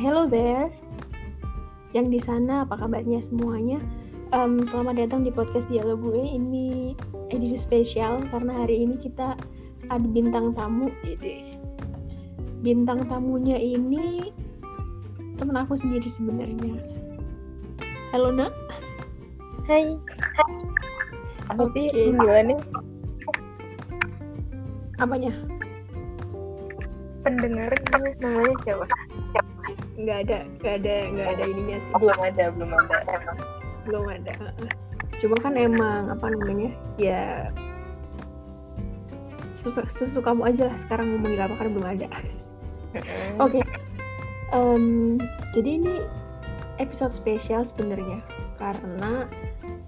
hello there. Yang di sana apa kabarnya semuanya? Um, selamat datang di podcast dialog gue. Ini edisi spesial karena hari ini kita ada bintang tamu. Ide. Bintang tamunya ini temen aku sendiri sebenarnya. Halo nak. Hai. Apa sih Oke. panggilannya? Apanya? Pendengar namanya siapa? Nggak ada, nggak ada, nggak ada ininya sih. Belum ada, belum ada. Emang. Belum ada. Cuma kan emang apa namanya? Ya sesuka, sesukamu aja lah sekarang mau manggil apa kan belum ada. Oke. Em, jadi ini episode spesial sebenarnya karena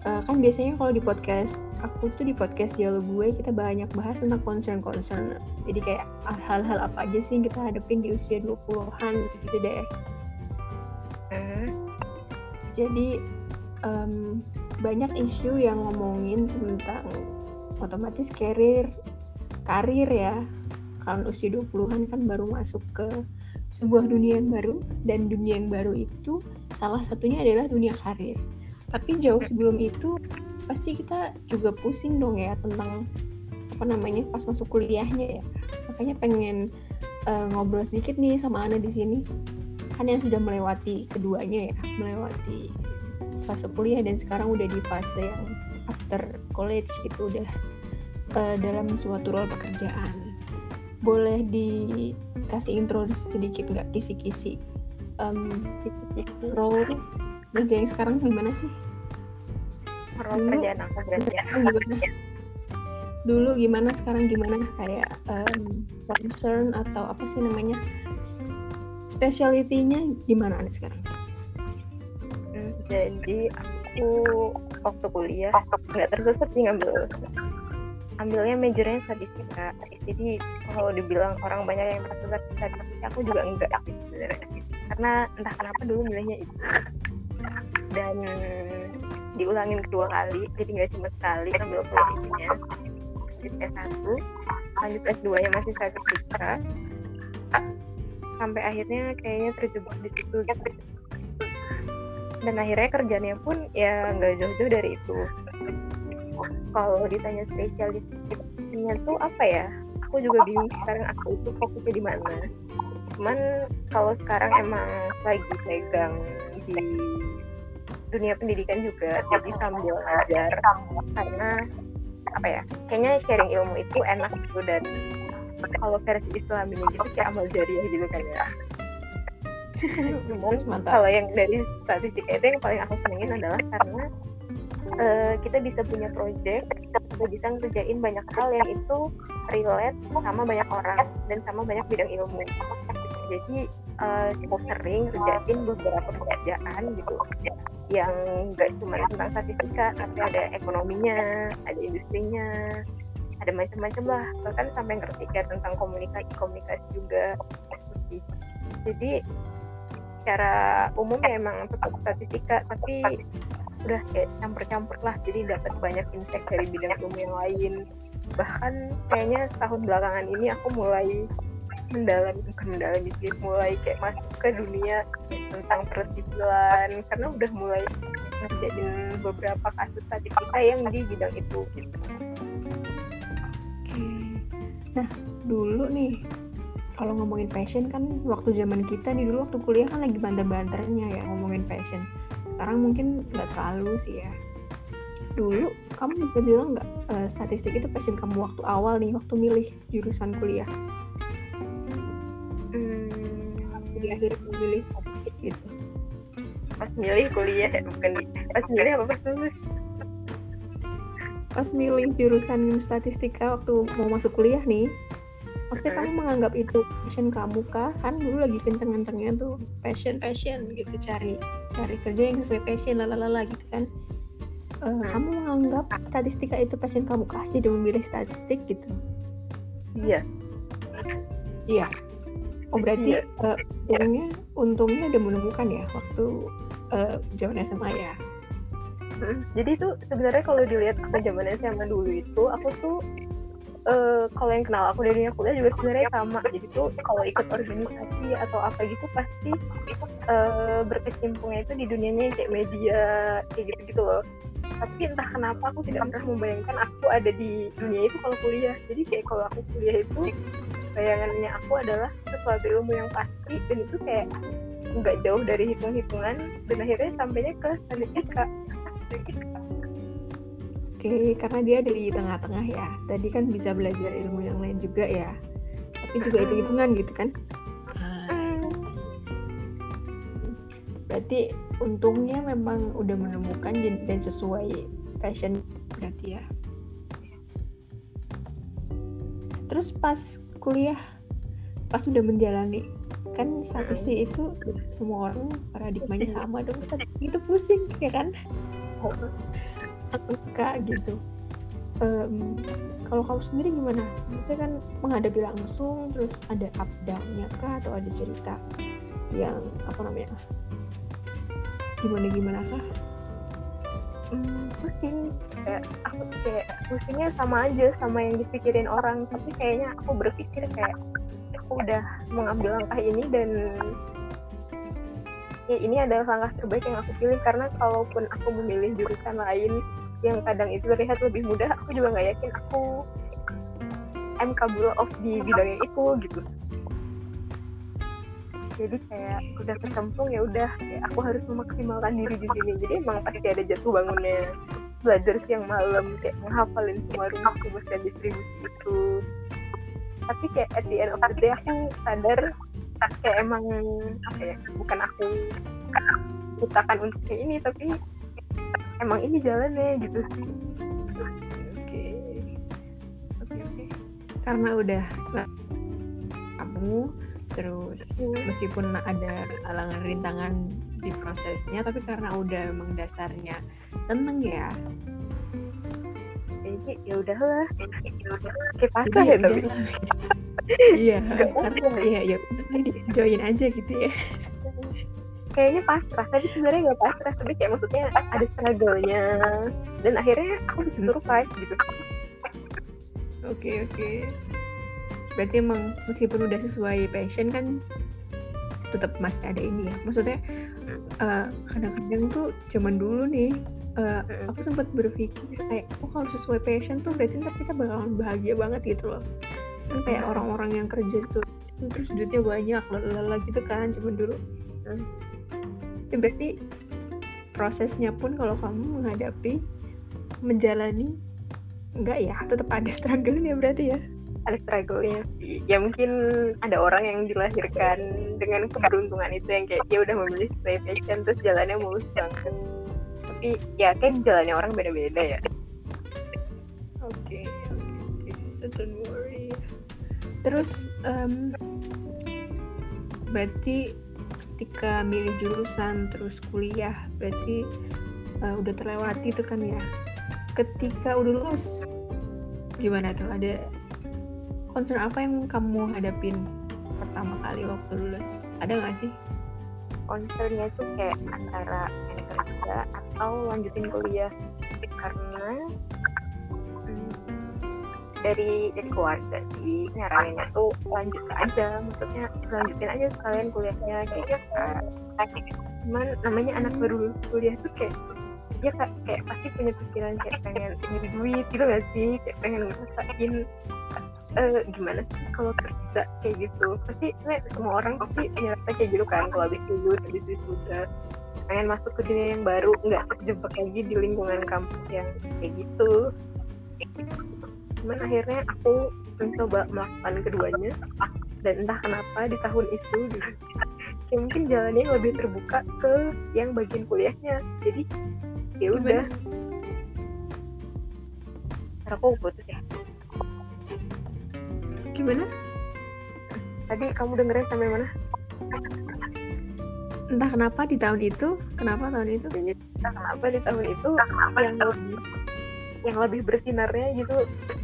eh, kan biasanya kalau di podcast aku tuh di podcast dialog gue kita banyak bahas tentang concern-concern. Jadi kayak hal-hal apa aja sih yang kita hadapin di usia 20-an gitu deh. Hmm. Jadi em, banyak isu yang ngomongin tentang otomatis karir karir ya. Kalian usia 20-an kan baru masuk ke sebuah dunia yang baru dan dunia yang baru itu salah satunya adalah dunia karir. Tapi jauh sebelum itu pasti kita juga pusing dong ya tentang apa namanya pas masuk kuliahnya ya. Makanya pengen eh, ngobrol sedikit nih sama Ana di sini. Kan yang sudah melewati keduanya ya, melewati fase kuliah dan sekarang udah di fase yang after college gitu udah eh, dalam suatu role pekerjaan. Boleh dikasih intro sedikit nggak kisi-kisi? Em, role kerja yang sekarang gimana sih? Role kerjaan aku berarti. Gimana? Dulu gimana, sekarang gimana? Kayak em, concern atau apa sih namanya? Specialty-nya di mana Anda sekarang? Hmm, Jadi aku waktu kuliah nggak tergusur sih ngambil ambilnya majornya statistika. Jadi kalau dibilang orang banyak yang ke statistika, aku juga enggak sebenarnya. Karena entah kenapa dulu milihnya itu. Dan diulangin kedua kali, jadi nggak cuma sekali ambil kuliahnya. Lanjut S1, lanjut S2 nya masih statistika. Sampai akhirnya kayaknya terjebak di situ. Dan akhirnya kerjanya pun ya nggak jauh-jauh dari itu. Kalau ditanya spesialisnya tuh apa ya? Aku juga bingung sekarang aku itu fokusnya di mana. Cuman kalau sekarang emang lagi pegang di dunia pendidikan juga jadi sambil ngajar karena apa ya kayaknya sharing ilmu itu enak gitu dan kalau versi islaminya gitu kayak amal jariah gitu kan ya. Cuman kalau yang dari statistika itu yang paling aku senengin adalah karena eh, kita bisa punya project, kita bisa ngerjain banyak hal yang itu relate sama banyak orang dan sama banyak bidang ilmu. Jadi eh, cukup sering kerjain beberapa pekerjaan gitu. Yang nggak cuma tentang statistika tapi ada ekonominya, ada industrinya, ada macam-macam lah. Bahkan sampai ngerti kayak tentang komunikasi komunikasi juga. Jadi secara umum ya emang tetap statistika tapi udah kayak campur-campur lah. Jadi dapat banyak insight dari bidang ilmu yang lain. Bahkan kayaknya setahun belakangan ini aku mulai mendalami bukan mendalami sih mulai kayak masuk ke dunia tentang persipilan karena udah mulai ngerjain beberapa kasus statistika yang di bidang itu gitu. Nah, dulu nih kalau ngomongin passion kan waktu zaman kita nih dulu waktu kuliah kan lagi banter-banternya ya ngomongin passion. Sekarang mungkin nggak terlalu sih ya. Dulu kamu bisa bilang nggak eh, statistik itu passion kamu waktu awal nih waktu milih jurusan kuliah. Akhirnya memilih statistik gitu. pas milih kuliah ya bukan pas milih apa pas lulus Pas milih jurusan statistika waktu mau masuk kuliah nih, maksudnya Hmm. kamu menganggap itu passion kamu kah? Kan dulu lagi kenceng-kencengnya tuh passion passion gitu cari cari kerja yang sesuai passion lalala gitu kan. Eh, kamu menganggap statistika itu passion kamu kah? Jadi memilih statistik gitu. iya Iya. Oh berarti Iya. eh, untungnya untungnya udah menemukan ya waktu eh, zaman SMA ya. Mm, Jadi tuh sebenarnya kalau dilihat aku zaman SMA dulu itu aku tuh uh, kalau yang kenal aku dari dunia kuliah juga sebenarnya sama jadi tuh kalau ikut organisasi atau apa gitu pasti uh, berkecimpungnya itu di dunianya kayak media kayak gitu gitu loh tapi entah kenapa aku tidak pernah membayangkan aku ada di dunia itu kalau kuliah jadi kayak kalau aku kuliah itu bayangannya aku adalah sesuatu ilmu yang pasti dan itu kayak nggak jauh dari hitung-hitungan dan akhirnya sampainya ke statistika Oke, karena dia ada di tengah-tengah ya. Tadi kan bisa belajar ilmu yang lain juga ya. Tapi juga hitung-hitungan gitu kan. Ah. Berarti untungnya memang udah menemukan dan sesuai passion berarti ya. Terus pas kuliah, pas udah menjalani. Kan statistik itu semua orang paradigmanya sama dong tapi itu pusing ya kan? Suka gitu. Um, kalau kamu sendiri gimana? Maksudnya kan menghadapi langsung terus ada up down-nya kah atau ada cerita yang apa namanya gimana gimana kah pusing kayak aku kayak pusingnya sama aja sama yang dipikirin orang. Tapi kayaknya aku berpikir kayak aku udah mengambil langkah ini dan ya ini adalah langkah terbaik yang aku pilih. Karena kalaupun aku memilih jurusan lain yang kadang itu terlihat lebih mudah aku juga nggak yakin aku I'm capable of di bidang itu gitu jadi kayak udah kesempung ya udah aku harus memaksimalkan diri di sini. Jadi emang pasti ada jatuh bangunnya. Belajar siang malam kayak menghafalin semua rumus rumus dan distribusi itu. Tapi kayak at the end of the day aku sadar kayak emang apa ya bukan aku ciptakan untuk ini tapi emang ini jalannya gitu oke. Oke oke. Karena udah kamu terus hmm. meskipun ada alangan rintangan di prosesnya tapi karena udah emang dasarnya seneng ya. Jadi ya udahlah. Pasrah ya tapi. iya ya. ya join aja gitu ya. Kayaknya pasrah. Tapi sebenarnya nggak pasrah tapi kayak maksudnya ada struggle-nya. Dan akhirnya aku bisa survive gitu. Oke okay, oke. okay. Berarti emang meskipun udah sesuai passion kan tetap masih ada ini ya. Maksudnya uh, kadang-kadang tuh zaman dulu nih uh, aku sempat berpikir kayak oh kalau sesuai passion tuh berarti ntar kita bakalan bahagia banget gitu loh. Kan kayak orang-orang yang kerja tuh terus duitnya banyak lala gitu kan zaman dulu. Ya berarti prosesnya pun kalau kamu menghadapi menjalani enggak ya tetap ada struggle ya berarti ya ada struggle-nya. Ya mungkin ada orang yang dilahirkan dengan keberuntungan itu yang kayak dia udah memilih sesuai passion terus jalannya mulus banget. Tapi ya kan jalannya orang beda-beda ya. Oke okay, oke. Okay, so don't worry. Terus um, berarti ketika milih jurusan terus kuliah berarti uh, udah terlewati tuh kan ya? Ketika udah lulus gimana tuh? Ada concern apa yang kamu hadapin pertama kali waktu lulus? Ada nggak sih? Concernnya tuh kayak antara kerja atau lanjutin kuliah. Karena dari dari keluarga sih nyaraninnya tuh lanjut aja. Maksudnya lanjutin aja sekalian kuliahnya. Kayak cuman namanya anak baru kuliah tuh kayak ya kak kayak pasti punya pikiran kayak pengen nyari duit gitu gak sih? Kayak pengen ngerasain uh, gimana sih kalau kerja kayak gitu? Pasti semua orang pasti punya rasa kayak gitu kan kalau habis lulus habis sudah pengen masuk ke dunia yang baru nggak terjebak lagi di lingkungan kampus yang kayak gitu. Cuman akhirnya aku mencoba melakukan keduanya dan entah kenapa di tahun itu gitu, kayak mungkin jalannya lebih terbuka ke yang bagian kuliahnya. Jadi ya udah. Aku putus ya gimana? Tadi kamu dengerin sampai mana? Entah kenapa di tahun itu kenapa tahun itu? Entah kenapa di tahun itu yang lebih yang lebih bersinarnya gitu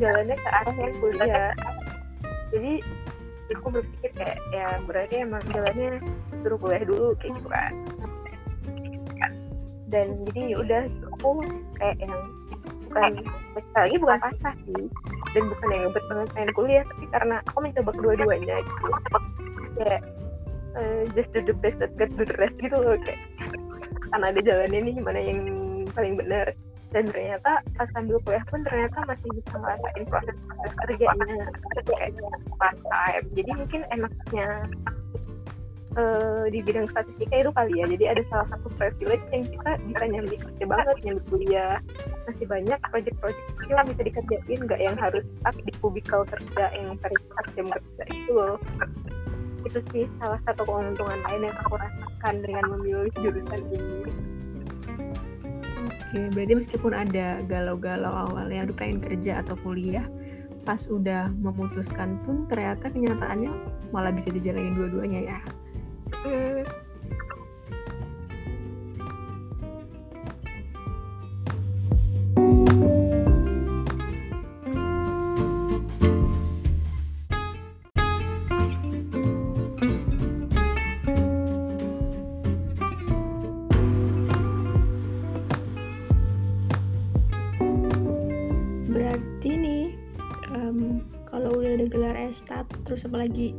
jalannya ke arah yang kuliah. Jadi aku berpikir kayak ya berarti emang jalannya suruh kuliah dulu kayak gitu kan. Dan jadi ya udah aku kayak yang bukan lagi bukan pasrah sih dan bukan yang ngebet banget pengen kuliah tapi karena aku mencoba kedua-duanya gitu. Kayak uh, just do the best that get the rest gitu loh kayak karena ada jalannya nih gimana yang paling benar dan ternyata pas sambil kuliah pun ternyata masih bisa ngerasain proses-proses kerjanya kayak part time jadi mungkin enaknya uh, di bidang statistika itu kali ya. Jadi ada salah satu privilege yang kita bisa nyambi kerja banget nyambi kuliah masih banyak project-project kecil yang bisa dikerjain nggak yang harus stuck di kubikel kerja yang terikat jam kerja itu loh itu sih salah satu keuntungan lain yang aku rasakan dengan memilih jurusan ini Oke, berarti meskipun ada galau-galau awalnya aduh pengen kerja atau kuliah, pas udah memutuskan pun ternyata kenyataannya malah bisa dijalanin dua-duanya ya. Hmm. stat terus apalagi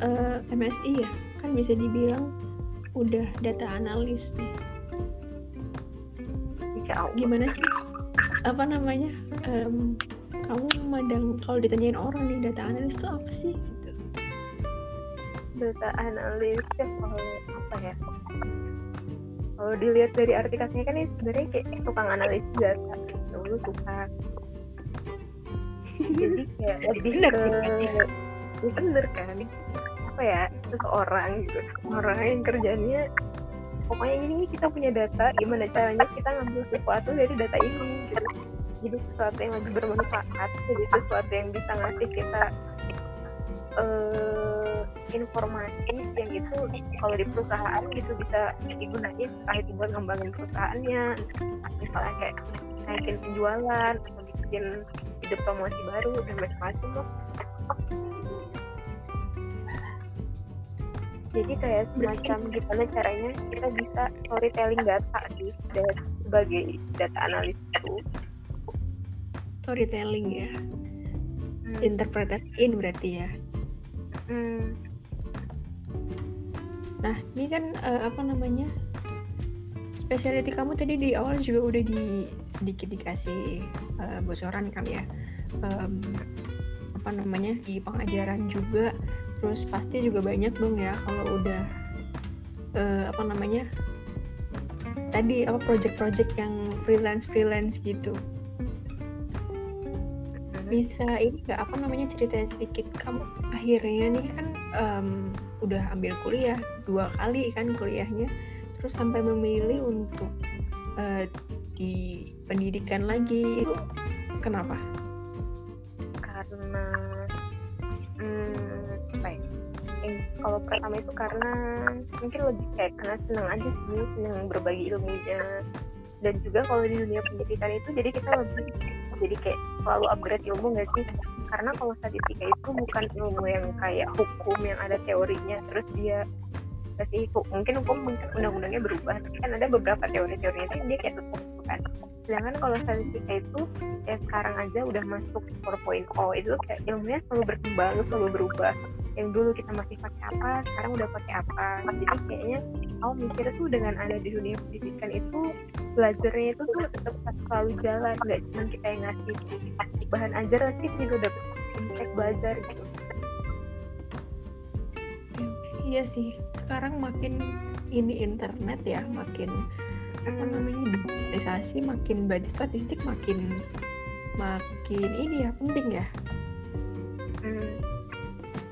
uh, eh, MSI ya kan bisa dibilang udah data analis nih gimana sih apa namanya um, kamu memandang kalau ditanyain orang nih data analis itu apa sih gitu. data analis ya kalau apa ya kalau dilihat dari arti katanya kan ini sebenarnya kayak tukang analis data dulu tukang jadi kayak lebih ke ya bener kan apa ya seseorang gitu. Orang yang kerjanya pokoknya ini kita punya data gimana caranya kita ngambil sesuatu dari data ini gitu. Jadi sesuatu yang lebih bermanfaat jadi sesuatu yang bisa ngasih kita uh, informasi yang itu kalau di perusahaan gitu bisa digunakan entah itu buat ngembangin perusahaannya misalnya kayak naikin penjualan atau bikin ide promosi baru dan macam-macam loh. Jadi kayak semacam gimana caranya kita bisa storytelling data sih dari sebagai data analis itu. Storytelling ya? Hmm. interpretasiin berarti ya? Hmm. nah ini kan uh, apa namanya? Specialty kamu tadi di awal juga udah di sedikit dikasih uh, bocoran kan ya um, apa namanya di pengajaran juga. Terus pasti juga banyak dong ya kalau udah uh, apa namanya tadi apa project-project yang freelance freelance gitu bisa ini nggak apa namanya cerita sedikit? Kamu akhirnya nih kan um, udah ambil kuliah dua kali kan kuliahnya. Terus sampai memilih untuk uh, di pendidikan lagi. Itu kenapa? Karena kalau pertama itu karena mungkin lebih kayak karena senang aja sih senang berbagi ilmunya. Dan juga kalau di dunia pendidikan itu jadi kita lebih jadi kayak selalu upgrade ilmu nggak sih? Karena kalau statistika itu bukan ilmu yang kayak hukum yang ada teorinya terus dia kasih mungkin hukum mungkin undang-undangnya berubah tapi kan ada beberapa teori-teorinya dia kayak tutup kan. Sedangkan kalau statistika itu ya sekarang aja udah masuk 4.0 itu kayak ilmunya selalu berkembang selalu berubah. Yang dulu kita masih pakai apa sekarang udah pakai apa. Jadi kayaknya aku mikir tuh dengan ada di dunia pendidikan itu belajarnya itu tuh tetap selalu jalan. Nggak cuma kita yang ngasih bahan ajar sih juga dapat impact belajar gitu. Iya sih. Sekarang makin ini internet ya makin apa namanya digitalisasi makin belajar statistik makin makin ini ya penting ya. Hmm.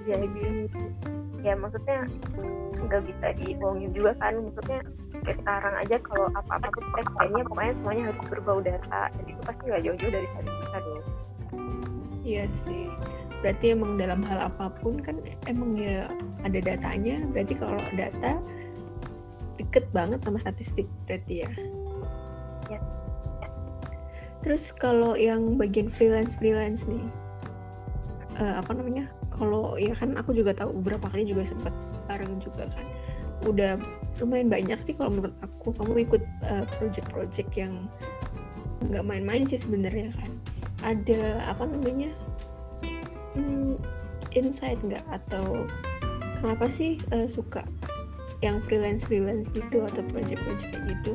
Jadi ya maksudnya nggak bisa dibohongin juga kan maksudnya kayak sekarang aja kalau apa-apa tuh kayaknya pokoknya semuanya harus berbau data dan itu pasti nggak jauh-jauh dari statistika dong iya sih. Berarti emang dalam hal apa pun kan emang ya ada datanya berarti kalau data deket banget sama statistik berarti ya? Ya. Terus kalau yang bagian freelance freelance nih uh, apa namanya? Kalau ya kan aku juga tahu beberapa kali juga sempat bareng juga kan. Udah lumayan banyak sih kalau menurut aku kamu ikut uh, project-project yang nggak main-main sih sebenarnya kan. Ada apa namanya? Hmm, insight nggak? Atau kenapa sih uh, suka yang freelance freelance gitu atau project-project kayak gitu?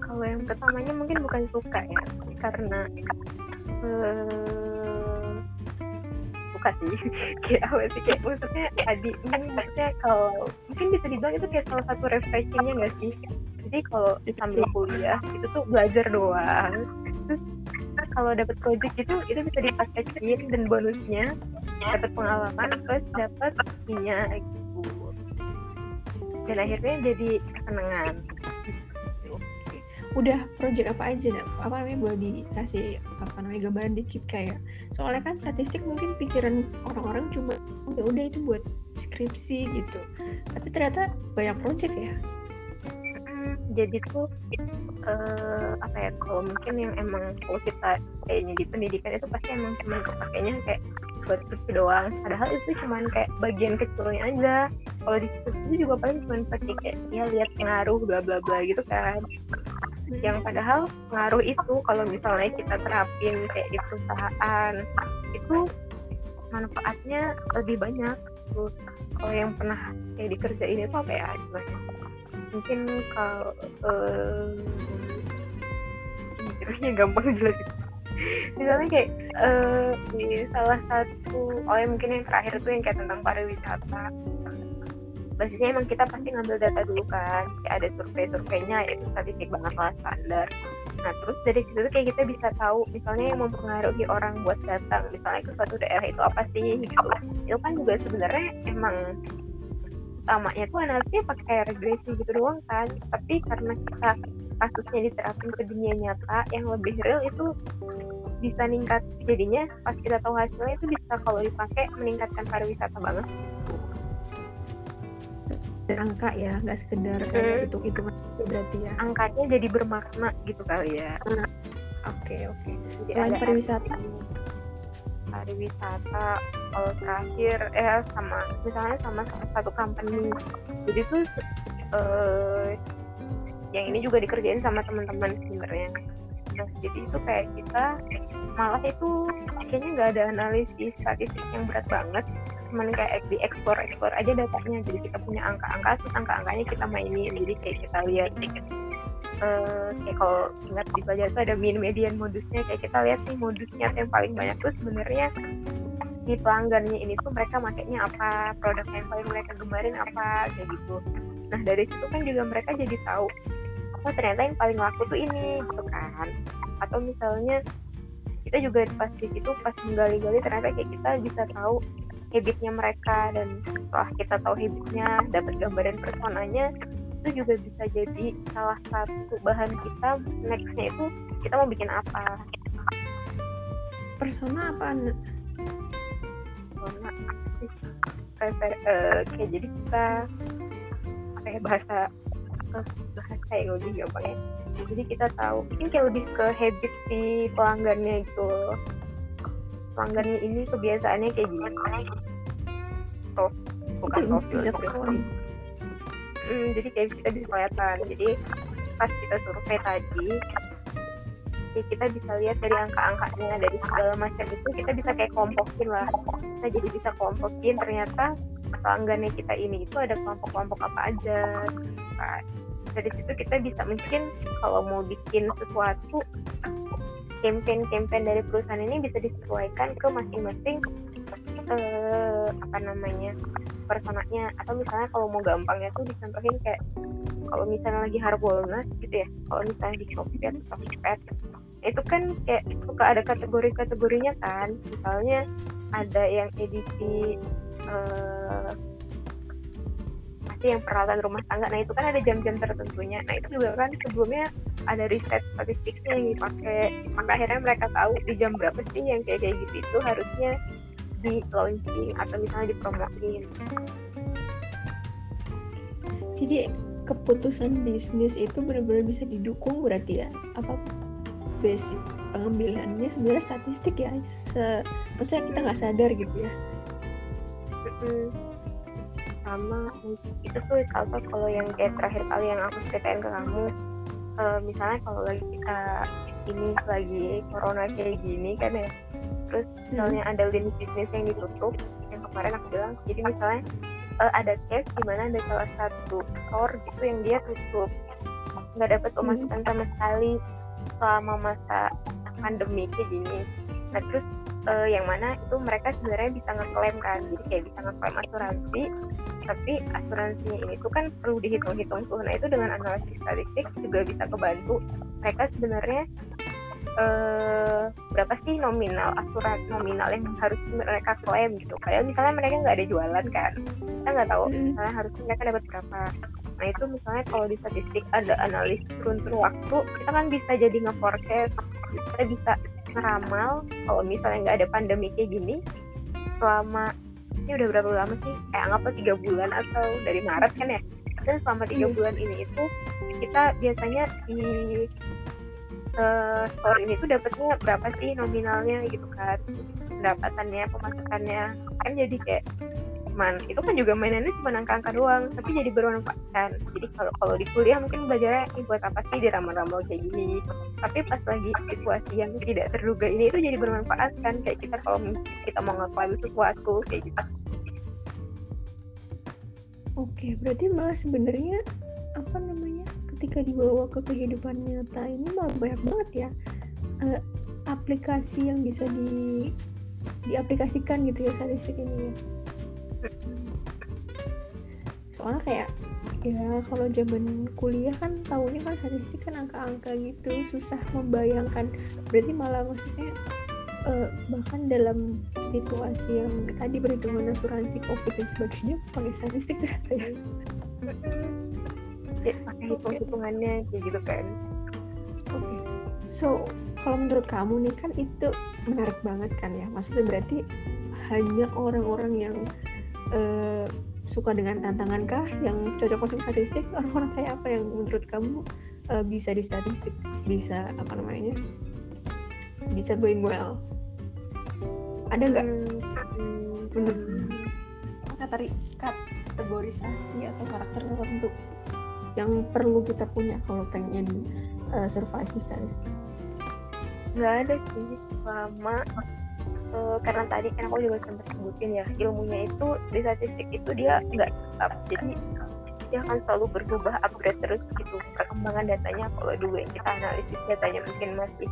Kalau yang pertamanya mungkin bukan suka ya karena uh, suka sih. Kayak apa sih kayak maksudnya tadi ini maksudnya kalau mungkin bisa dibilang itu kayak salah satu refreshingnya nggak sih? Jadi kalau sambil kuliah itu tuh belajar doang. Terus kalau dapat project itu itu bisa dipraktekin dan bonusnya. Dapat pengalaman plus dapat gitu dan akhirnya jadi kesenangan. Udah project apa aja nak? apa namanya boleh dikasih apa namanya gambaran dikit kayak soalnya kan statistik mungkin pikiran orang-orang cuma ya udah itu buat skripsi gitu. Tapi ternyata banyak project ya? Jadi tuh uh, apa ya kalau mungkin yang emang kalau kita kayaknya di pendidikan itu pasti emang cuma kepakainya kayak buat skripsi doang. Padahal itu cuma kayak bagian kecilnya aja. Kalau di skripsi juga paling cuma pasti kayak ya lihat pengaruh bla bla bla gitu kan. Yang padahal pengaruh itu kalau misalnya kita terapin kayak di perusahaan itu manfaatnya lebih banyak tuh kalau yang pernah kayak dikerjain itu apa ya? Gimana mungkin kalau uh, gampang jelasin misalnya kayak uh, di salah satu oh ya mungkin yang terakhir itu yang kayak tentang pariwisata. Basisnya emang kita pasti ngambil data dulu kan kayak ada survei-surveinya itu statistik banget lah standar. Nah terus dari situ tuh kayak kita bisa tahu misalnya yang mempengaruhi orang buat datang misalnya ke suatu daerah itu apa sih gitu. Itu kan juga sebenarnya emang utamanya tuh analisnya pakai regresi gitu doang kan. Tapi karena kita kasusnya diterapin ke dunia nyata yang lebih real itu bisa meningkat jadinya pas kita tahu hasilnya itu bisa kalau dipakai meningkatkan pariwisata banget. Angka ya nggak sekedar kayak itu itu berarti ya. Angkanya jadi bermakna gitu kali ya. Oke oke. Okay. selain pariwisata pariwisata kalau terakhir eh sama misalnya sama satu company. Jadi tuh uh, yang ini juga dikerjain sama teman-teman sebenarnya. Nah, jadi itu kayak kita malah itu kayaknya nggak ada analisis statistik yang berat banget. Cuman kayak di ekspor ekspor aja datanya. Jadi kita punya angka-angka terus angka-angkanya kita mainin. Jadi kayak kita lihat uh, kayak kalau ingat di pelajaran itu ada mean median modusnya. Kayak kita lihat nih modusnya yang paling banyak tuh sebenarnya di pelanggannya ini tuh mereka makainya apa produk yang paling mereka gemarin apa kayak gitu. Nah dari situ kan juga mereka jadi tahu oh ternyata yang paling laku tuh ini gitu kan. Atau misalnya kita juga pas di situ pas menggali-gali ternyata kayak kita bisa tahu habitnya mereka. Dan setelah kita tahu habitnya dapat gambaran personanya itu juga bisa jadi salah satu bahan kita nextnya itu kita mau bikin apa. Persona apa persona Prefer, uh, kayak jadi kita kayak bahasa uh, bahasa kayak lebih gampang ya. Jadi kita tahu mungkin kayak lebih ke habit si pelanggannya gitu. Pelanggannya ini kebiasaannya kayak gini. So bukan profil hmm, jadi kayak kita bisa kelihatan. Jadi pas kita survei tadi ya kita bisa lihat dari angka-angkanya dari segala macam itu kita bisa kayak kompokin lah. Kita jadi bisa kompokin ternyata pelanggannya kita ini itu ada kelompok-kelompok apa aja kan dari situ kita bisa mungkin kalau mau bikin sesuatu campaign-campaign dari perusahaan ini bisa disesuaikan ke masing-masing eh, apa namanya personanya. Atau misalnya kalau mau gampangnya tuh dicontohin kayak kalau misalnya lagi Harbolnas gitu ya. Kalau misalnya di Shopee atau Tokipet itu kan kayak suka ada kategori-kategorinya kan. Misalnya ada yang edisi eh, yang peralatan rumah tangga. Nah itu kan ada jam-jam tertentunya. Nah itu juga kan sebelumnya ada riset statistiknya yang dipakai. Maka akhirnya mereka tahu di jam berapa sih yang kayak kayak gitu itu harusnya di launching atau misalnya dipromosin jadi keputusan bisnis itu benar-benar bisa didukung berarti ya? Apa basic pengambilannya sebenarnya statistik ya? Se maksudnya kita nggak sadar gitu ya? Sama itu tuh kalau kalau yang kayak terakhir kali yang aku ceritain ke kamu. Uh, misalnya kalau lagi kita ini lagi corona kayak gini kan ya terus misalnya ada lini bisnis yang ditutup yang kemarin aku bilang. Jadi misalnya uh, ada case di mana ada salah satu store gitu yang dia tutup. Nggak dapat pemasukan sama sekali selama masa pandemi kayak gini. Nah terus uh, yang mana itu mereka sebenarnya bisa ngeklaim kan. Jadi kayak bisa ngeklaim asuransi tapi asuransinya ini tuh kan perlu dihitung-hitung tuh. Nah itu dengan analisis statistik juga bisa kebantu. Mereka sebenarnya uh, berapa sih nominal asuran nominal yang harus mereka klaim gitu. Kayak misalnya mereka nggak ada jualan kan kita nggak tahu misalnya harus mereka dapat berapa. Nah itu misalnya kalau di statistik ada analis turun-turun waktu kita kan bisa jadi nge-forecast kita bisa ngeramal kalau misalnya nggak ada pandemi kayak gini selama ini udah berapa lama sih? Kayak anggaplah tiga bulan atau dari Maret kan ya. Dan selama tiga hmm. bulan ini itu kita biasanya di store ini tuh dapatnya berapa sih nominalnya gitu kan? Pendapatannya pemasukannya kan jadi kayak cuman itu kan juga mainannya cuma angka-angka doang tapi jadi bermanfaat. Kan jadi kalau kalau di kuliah mungkin belajarnya ini buat apa sih di ramal-ramal kayak gini? Tapi pas lagi situasi yang tidak terduga ini itu jadi bermanfaat kan kayak kita kalau kita mau ngakuin sesuatu kayak gitu. Oke berarti malah sebenarnya apa namanya ketika dibawa ke kehidupan nyata ini banyak banget ya uh, aplikasi yang bisa di diaplikasikan gitu ya statistik ini ya. Soalnya kayak ya kalau zaman kuliah kan tahunya kan statistik kan angka-angka gitu susah membayangkan. Berarti malah maksudnya uh, bahkan dalam situasi yang tadi perhitungan asuransi covid dan sebagainya pakai statistik ternyata ya ya pakai hitung hitungannya kayak gitu kan. Oke okay. so kalau menurut kamu nih kan itu menarik banget kan ya? Maksudnya berarti hanya orang-orang yang uh, suka dengan tantangan kah? Yang cocok untuk statistik? Orang-orang kayak apa yang menurut kamu uh, bisa di statistik? Bisa apa namanya? Bisa going well? Ada nggak? Hmm, menurut kategorisasi atau karakter tertentu yang perlu kita punya kalau pengen uh, survive di statistik nggak ada sih selama uh, karena tadi kan aku juga sempat sebutin ya ilmunya itu di statistik itu dia nggak tetap jadi dia akan selalu berubah upgrade terus gitu. Perkembangan datanya kalau dulu yang kita analisis datanya mungkin masih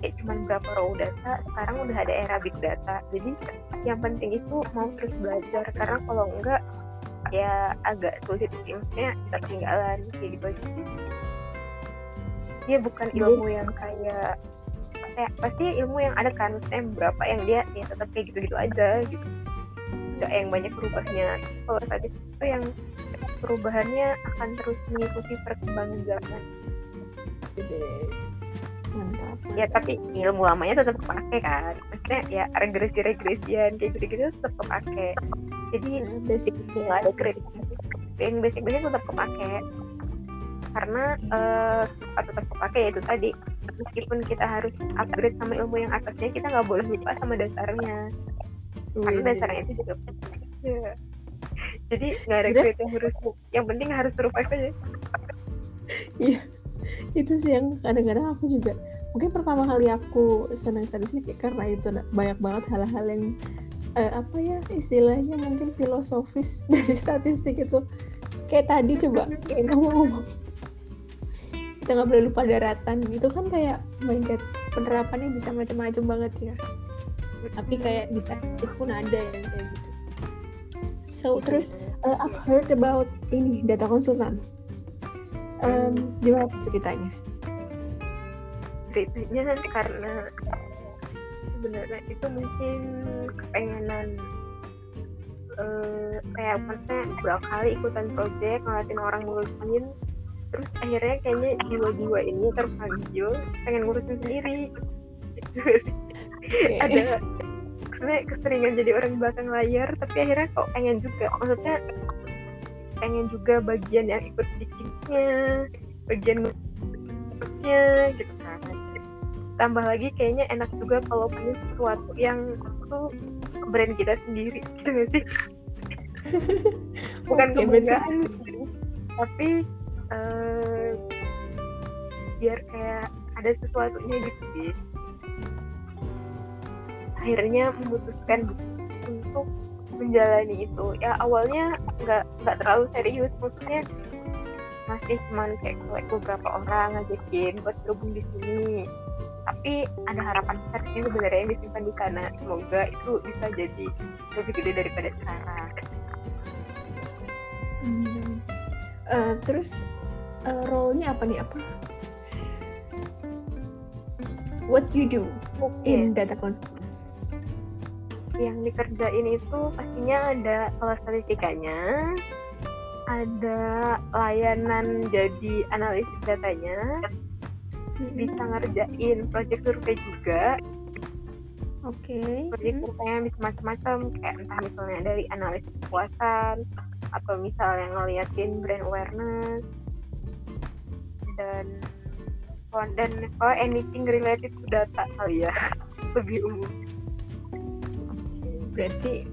kayak cuma berapa row data sekarang udah ada era big data. Jadi yang penting itu mau terus belajar karena kalau enggak ya agak sulit sih maksudnya kita ketinggalan kayak gitu aja dia bukan ilmu yang kayak kayak pasti ilmu yang ada kan maksudnya berapa yang dia ya tetap kayak gitu-gitu aja gitu. Nggak yang banyak berubahnya. Kalau tadi itu yang perubahannya akan terus mengikuti perkembangan zaman mantap, ya tapi ilmu lamanya tetap kepake kan. Maksudnya ya regresi regresian kayak gitu gitu tetap kepake. Jadi basic nggak ada kritik yang basic basic tetap kepake. Karena uh, tetap kepake ya itu tadi. Meskipun kita harus upgrade sama ilmu yang atasnya kita nggak boleh lupa sama dasarnya. Karena dasarnya itu juga ya. jadi nggak ada yang harus yang penting harus survive aja. Iya itu sih yang kadang-kadang aku juga mungkin pertama kali aku senang statistik ya karena itu banyak banget hal-hal yang uh, apa ya istilahnya mungkin filosofis dari statistik itu. Kayak tadi coba kayak ngomong-ngomong. Kita nggak boleh lupa daratan. Itu kan kayak mindset penerapannya bisa macam-macam banget ya. Tapi kayak bisa itu pun ada yang kayak gitu. So terus uh, I've heard about ini data konsultan um, gimana ceritanya? Ceritanya karena sebenarnya itu mungkin kepengenan uh, kayak maksudnya berapa kali ikutan project ngeliatin orang ngurusin terus akhirnya kayaknya jiwa-jiwa ini terpanggil pengen ngurusin sendiri. Okay. ada maksudnya keseringan jadi orang belakang layar tapi akhirnya kok pengen juga. Maksudnya pengen juga bagian yang ikut bikinnya bagian nya gitu kan. Tambah lagi kayaknya enak juga kalau punya sesuatu yang tuh brand kita sendiri gitu gak sih? Bukan okay, kebanggaan tapi uh, biar kayak ada sesuatunya gitu sih. Akhirnya memutuskan untuk menjalani itu. Ya awalnya nggak nggak terlalu serius maksudnya masih cuman kayak like beberapa orang ngajakin buat gabung di sini. Tapi ada harapan besar sih sebenarnya yang disimpan di sana. Semoga itu bisa jadi lebih gede daripada sekarang. Hmm. uh, terus uh, role-nya apa nih? Apa? What you do okay. in data yang dikerjain itu pastinya ada kelas statistikanya ada layanan jadi analisis datanya bisa ngerjain project survei juga. Oke okay. project survei bisa macam-macam kayak entah misalnya dari analisis kepuasan atau misalnya ngeliatin brand awareness dan dan oh, anything related to data kali ya lebih umum berarti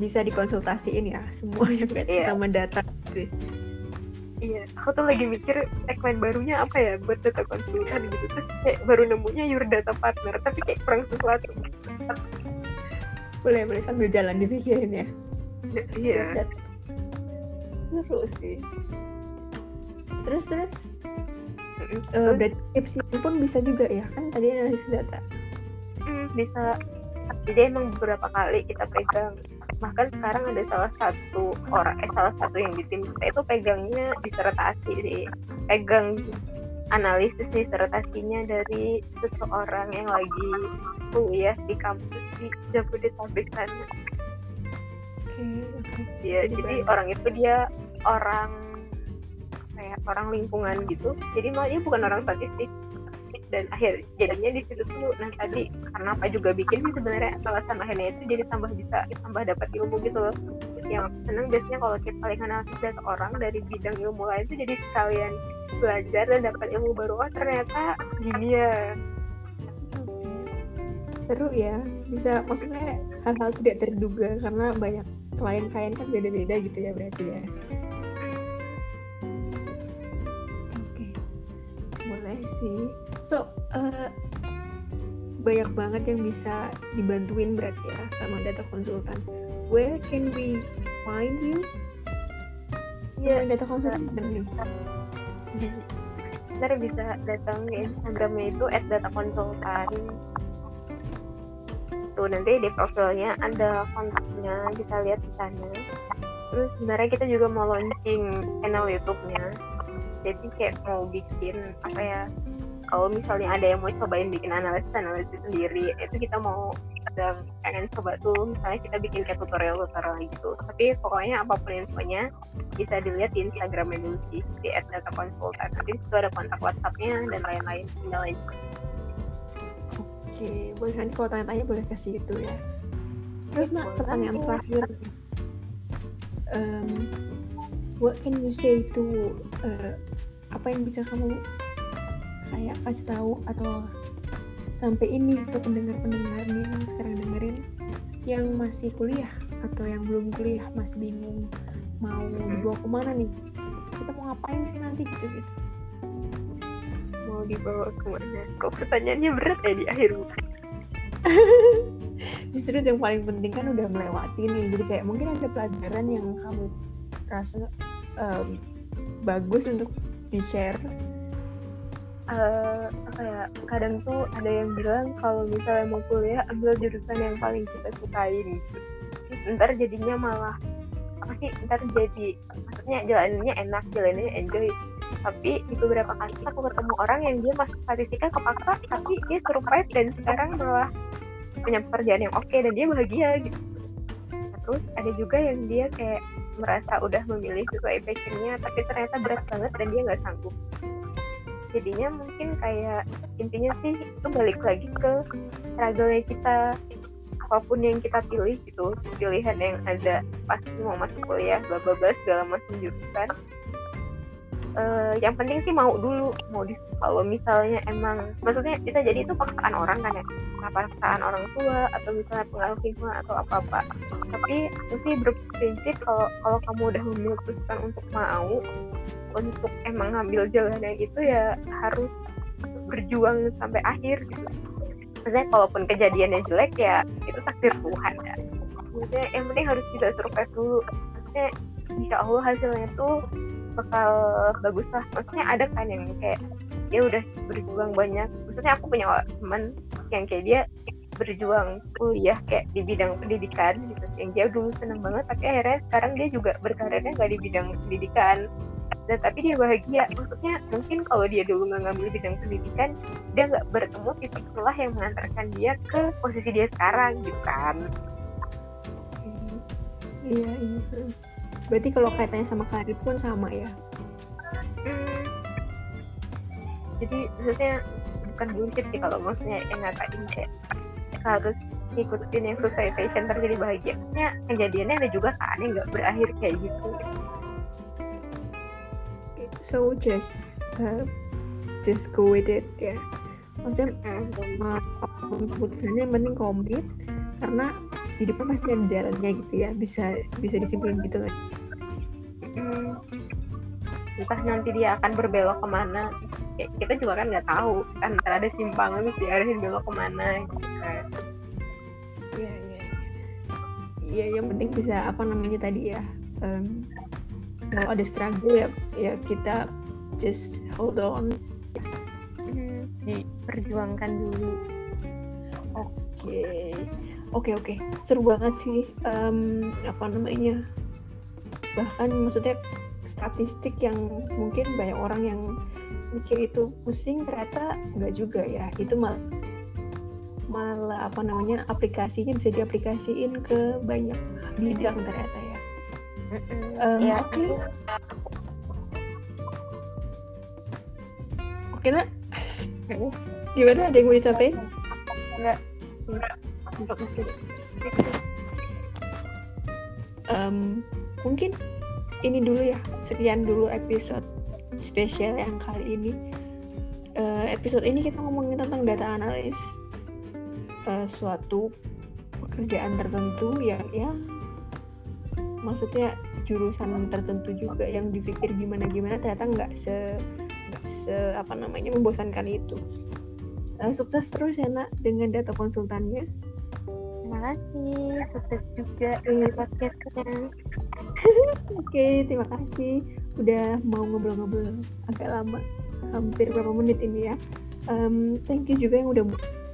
bisa dikonsultasiin ya semua yang yeah. sama data gitu. Iya, aku tuh lagi mikir tagline barunya apa ya buat data konsultan gitu. Terus kayak baru nemunya your data partner, tapi kayak kurang sesuatu. Boleh, boleh sambil jalan dipikirin ya. Iya. Seru sih. Terus, terus? Uh, berarti tips pun bisa juga ya, kan tadi analisis data. Hmm, bisa jadi emang beberapa kali kita pegang bahkan sekarang ada salah satu orang eh salah satu yang di tim kita itu pegangnya disertasi sih pegang analisis disertasinya dari seseorang yang lagi kuliah di kampus di Jabodetabek sana. Oke, okay, okay. Ya, jadi orang itu dia orang kayak orang lingkungan gitu. Jadi malah dia bukan orang statistik, dan akhir jadinya di situ tuh nah tadi karena apa juga bikin sih sebenarnya alasan akhirnya itu jadi tambah bisa tambah dapat ilmu gitu loh. Yang seneng biasanya kalau kita paling analisis orang dari bidang ilmu lain itu jadi sekalian belajar dan dapat ilmu baru oh ternyata gini ya. Seru ya. Bisa maksudnya hal-hal tidak terduga karena banyak klien-klien kan beda-beda gitu ya berarti ya. Oke. Boleh sih so uh, banyak banget yang bisa dibantuin berarti ya sama data konsultan. Where can we find you? Ya yeah. data konsultan nih. Ntar bisa datang ke Instagramnya itu at data konsultan. Tuh nanti di profilnya ada kontaknya bisa lihat di sana. Terus sebenarnya kita juga mau launching channel YouTube-nya. Jadi kayak mau bikin apa ya kalau misalnya ada yang mau cobain bikin analisis analisis sendiri itu kita mau sedang pengen coba tuh misalnya kita bikin kayak tutorial tutorial gitu. Tapi pokoknya apa pun infonya bisa dilihat di Instagramnya dulu sih di data konsultan nanti itu ada kontak WhatsAppnya dan lain-lain tinggal aja. Oke boleh nanti kalau tanya-tanya boleh kasih itu ya. Terus nak pertanyaan terakhir. Um, what can you say to uh, apa yang bisa kamu kayak kasih tahu atau sampai ini ke pendengar-pendengar nih yang sekarang dengerin yang masih kuliah atau yang belum kuliah masih bingung mau dibawa ke mana nih? Kita mau ngapain sih nanti gitu gitu. Mau dibawa ke mana? Kok pertanyaannya berat ya di akhir? Justru yang paling penting kan udah melewati nih. Jadi kayak mungkin ada pelajaran yang kamu rasa um, bagus untuk di share uh, kadang tuh ada yang bilang kalau misalnya mau kuliah ambil jurusan yang paling kita sukain ntar jadinya malah apa sih ntar jadi maksudnya jalannya enak jalannya enjoy. Tapi di beberapa kali aku ketemu orang yang dia masuk statistika kepaksa tapi dia survive dan sekarang malah punya pekerjaan yang oke okay, dan dia bahagia gitu. Terus ada juga yang dia kayak merasa udah memilih sesuai passionnya tapi ternyata berat banget dan dia nggak sanggup jadinya mungkin kayak intinya sih itu balik lagi ke struggle kita. Apa pun yang kita pilih gitu pilihan yang ada pasti mau masuk kuliah bla bla bla segala macam jurusan uh, yang penting sih mau dulu mau di kalau misalnya emang maksudnya bisa jadi itu paksaan orang kan ya? Paksaan orang tua atau misalnya pengaruh lingkungan atau apa apa tapi mesti berprinsip kalau kalau kamu udah memutuskan untuk mau untuk emang ngambil jalan yang itu ya harus berjuang sampai akhir. Gitu maksudnya kalaupun kejadiannya jelek ya itu takdir Tuhan ya maksudnya yang penting harus bisa survive dulu. Maksudnya insya Allah hasilnya tuh bakal bagus lah. Maksudnya ada kan yang kayak dia udah berjuang banyak. Maksudnya aku punya teman yang kayak dia berjuang kuliah kayak di bidang pendidikan gitu. Yang dia dulu seneng banget tapi akhirnya sekarang dia juga berkarirnya nggak di bidang pendidikan. Dan tapi dia bahagia. Maksudnya mungkin kalau dia dulu nggak ngambil bidang pendidikan dia nggak bertemu titik itulah yang mengantarkan dia ke posisi dia sekarang gitu kan. Iya iya berarti kalau kaitannya sama karir pun sama ya hmm. jadi maksudnya bukan bullshit sih kalau maksudnya yang ngatain kayak harus ngikutin yang sesuai passion terjadi bahagia maksudnya kejadiannya ada juga kan yang nggak berakhir kayak gitu so just uh, just go with it ya maksudnya mm. keputusannya yang penting komit karena hidupnya pasti ada jalannya gitu ya bisa bisa disimpulin gitu kan hmm. Entah nanti dia akan berbelok ke mana kita juga kan nggak tahu kan ada simpangan terus diarahin belok ke mana gitu kan iya iya iya yang penting bisa apa namanya tadi ya um, kalau ada struggle ya ya kita just hold on hmm, diperjuangkan dulu oke okay. oke okay, oke okay. seru banget sih um, apa namanya bahkan maksudnya statistik yang mungkin banyak orang yang mikir itu pusing ternyata enggak juga ya itu malah malah apa namanya aplikasinya bisa diaplikasiin ke banyak bidang ternyata ya. Um, ya. Oke. Okay. Oke nak. Gimana ada yang mau disampaikan? Enggak. Enggak. Enggak Um, mungkin ini dulu ya sekian dulu episode spesial yang kali ini. Uh, episode ini kita ngomongin tentang data analis. Uh, suatu pekerjaan tertentu ya ya maksudnya jurusan tertentu juga yang dipikir gimana gimana ternyata nggak se nggak se apa namanya membosankan itu. Uh, sukses terus ya nak dengan data konsultannya. Terima kasih sukses juga di podcastnya oke terima kasih. Udah mau ngobrol-ngobrol agak lama hampir berapa menit ini ya. Um, thank you juga yang udah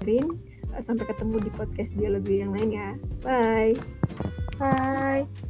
dengerin. Sampai ketemu di podcast dialog yang lain ya. Bye. Bye